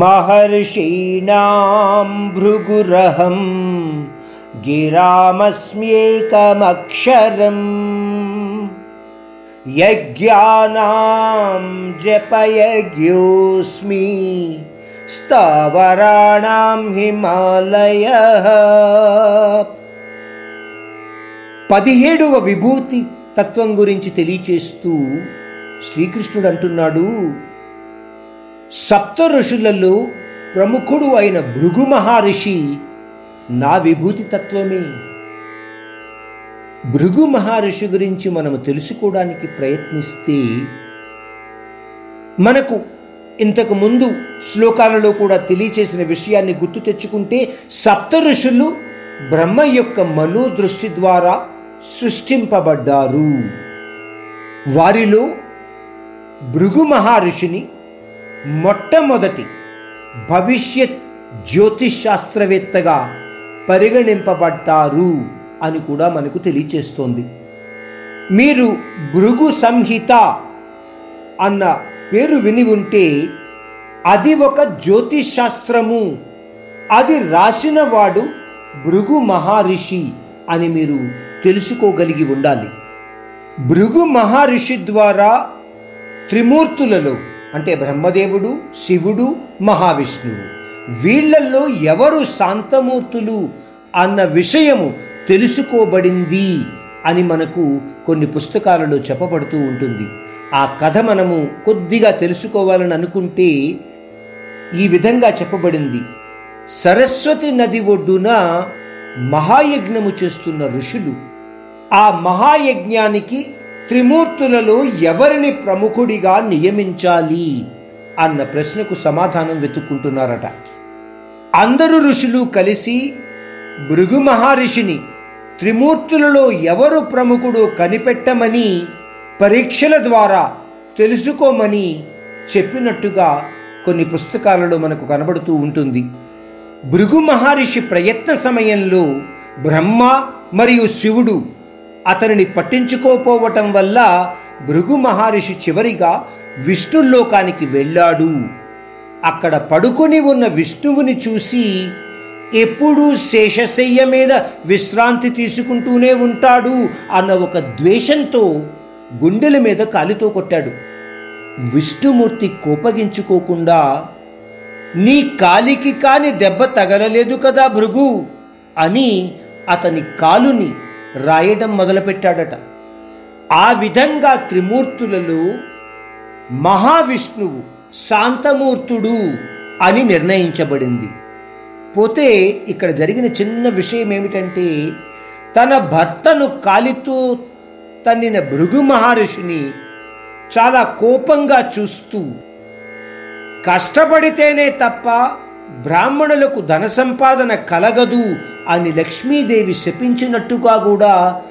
महर्षीणां भृगुरहं गिरामस्म्येकमक्षरम् यज्ञानां जपयज्ञोऽस्मि స్థావరాణం హిమాలయ పదిహేడవ విభూతి తత్వం గురించి తెలియచేస్తూ శ్రీకృష్ణుడు అంటున్నాడు సప్త ఋషులలో ప్రముఖుడు అయిన భృగు మహర్షి నా విభూతి తత్వమే. భృగు మహర్షి గురించి మనము తెలుసుకోవడానికి ప్రయత్నిస్తే మనకు ఇంతకు ముందు శ్లోకాలలో కూడా తెలియచేసిన విషయాన్ని గుర్తు తెచ్చుకుంటే సప్త ఋషులు బ్రహ్మ యొక్క మనోదృష్టి ద్వారా సృష్టింపబడ్డారు. వారిలో భృగు మహర్షిని మొట్టమొదటి భవిష్యత్ జ్యోతిష్ శాస్త్రవేత్తగా పరిగణింపబడ్డారు అని కూడా మనకు తెలియచేస్తోంది. మీరు భృగు సంహిత అన్న పేరు విని ఉంటే అది ఒక జ్యోతిష్ శాస్త్రము అది రాసినవాడు భృగు మహర్షి అని మీరు తెలుసుకోగలిగి ఉండాలి. భృగు మహర్షి ద్వారా త్రిమూర్తులలో అంటే బ్రహ్మదేవుడు శివుడు మహావిష్ణువు. వీళ్ళల్లో ఎవరు శాంతమూర్తులు అన్న విషయము తెలుసుకోబడింది అని మనకు కొన్ని పుస్తకాలలో చెప్పబడుతూ ఉంటుంది. ఆ కథ మనము కొద్దిగా తెలుసుకోవాలని అనుకుంటే ఈ విధంగా చెప్పబడింది. సరస్వతి నది ఒడ్డున మహాయజ్ఞము చేస్తున్న ఋషులు ఆ మహాయజ్ఞానికి త్రిమూర్తులలో ఎవరిని ప్రముఖుడిగా నియమించాలి అన్న ప్రశ్నకు సమాధానం వెతుక్కుంటున్నారట. అందరు ఋషులు కలిసి భృగు మహర్షిని త్రిమూర్తులలో ఎవరు ప్రముఖుడు కనిపెట్టమని పరీక్షల ద్వారా తెలుసుకోమని చెప్పినట్టుగా కొన్ని పుస్తకాలలో మనకు కనబడుతూ ఉంటుంది. భృగు మహర్షి ప్రయత్న సమయంలో బ్రహ్మ మరియు శివుడు అతనిని పట్టించుకోపోవటం వల్ల భృగు మహర్షి చివరిగా విష్ణులోకానికి వెళ్ళాడు. అక్కడ పడుకొని ఉన్న విష్ణువుని చూసి ఎప్పుడూ శేషశయ్య మీద విశ్రాంతి తీసుకుంటూనే ఉంటాడు అన్న ఒక ద్వేషంతో గుండెల మీద కాలితో కొట్టాడు. విష్ణుమూర్తి కోపగించుకోకుండా నీ కాలికి కాని దెబ్బ తగలలేదు కదా భృగు అని అతని కాలుని రాయడం మొదలుపెట్టాడట. ఆ విధంగా త్రిమూర్తులలో మహావిష్ణువు శాంతమూర్తుడు అని నిర్ణయించబడింది. పోతే ఇక్కడ జరిగిన చిన్న విషయం ఏమిటంటే తన భర్తను కాలితో తన్నిన భృగు మహర్షిని చాలా కోపంగా చూస్తూ కష్టపడితేనే తప్ప బ్రాహ్మణులకు ధన సంపాదన కలగదు అని లక్ష్మీదేవి శపించినట్టుగా కూడా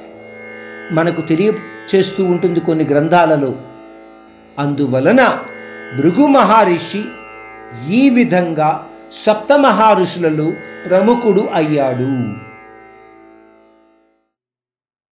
మనకు తెలియచేస్తూ ఉంటుంది కొన్ని గ్రంథాలలో. అందువలన భృగు మహర్షి ఈ విధంగా సప్తమహర్షులలో ప్రముఖుడు అయ్యాడు.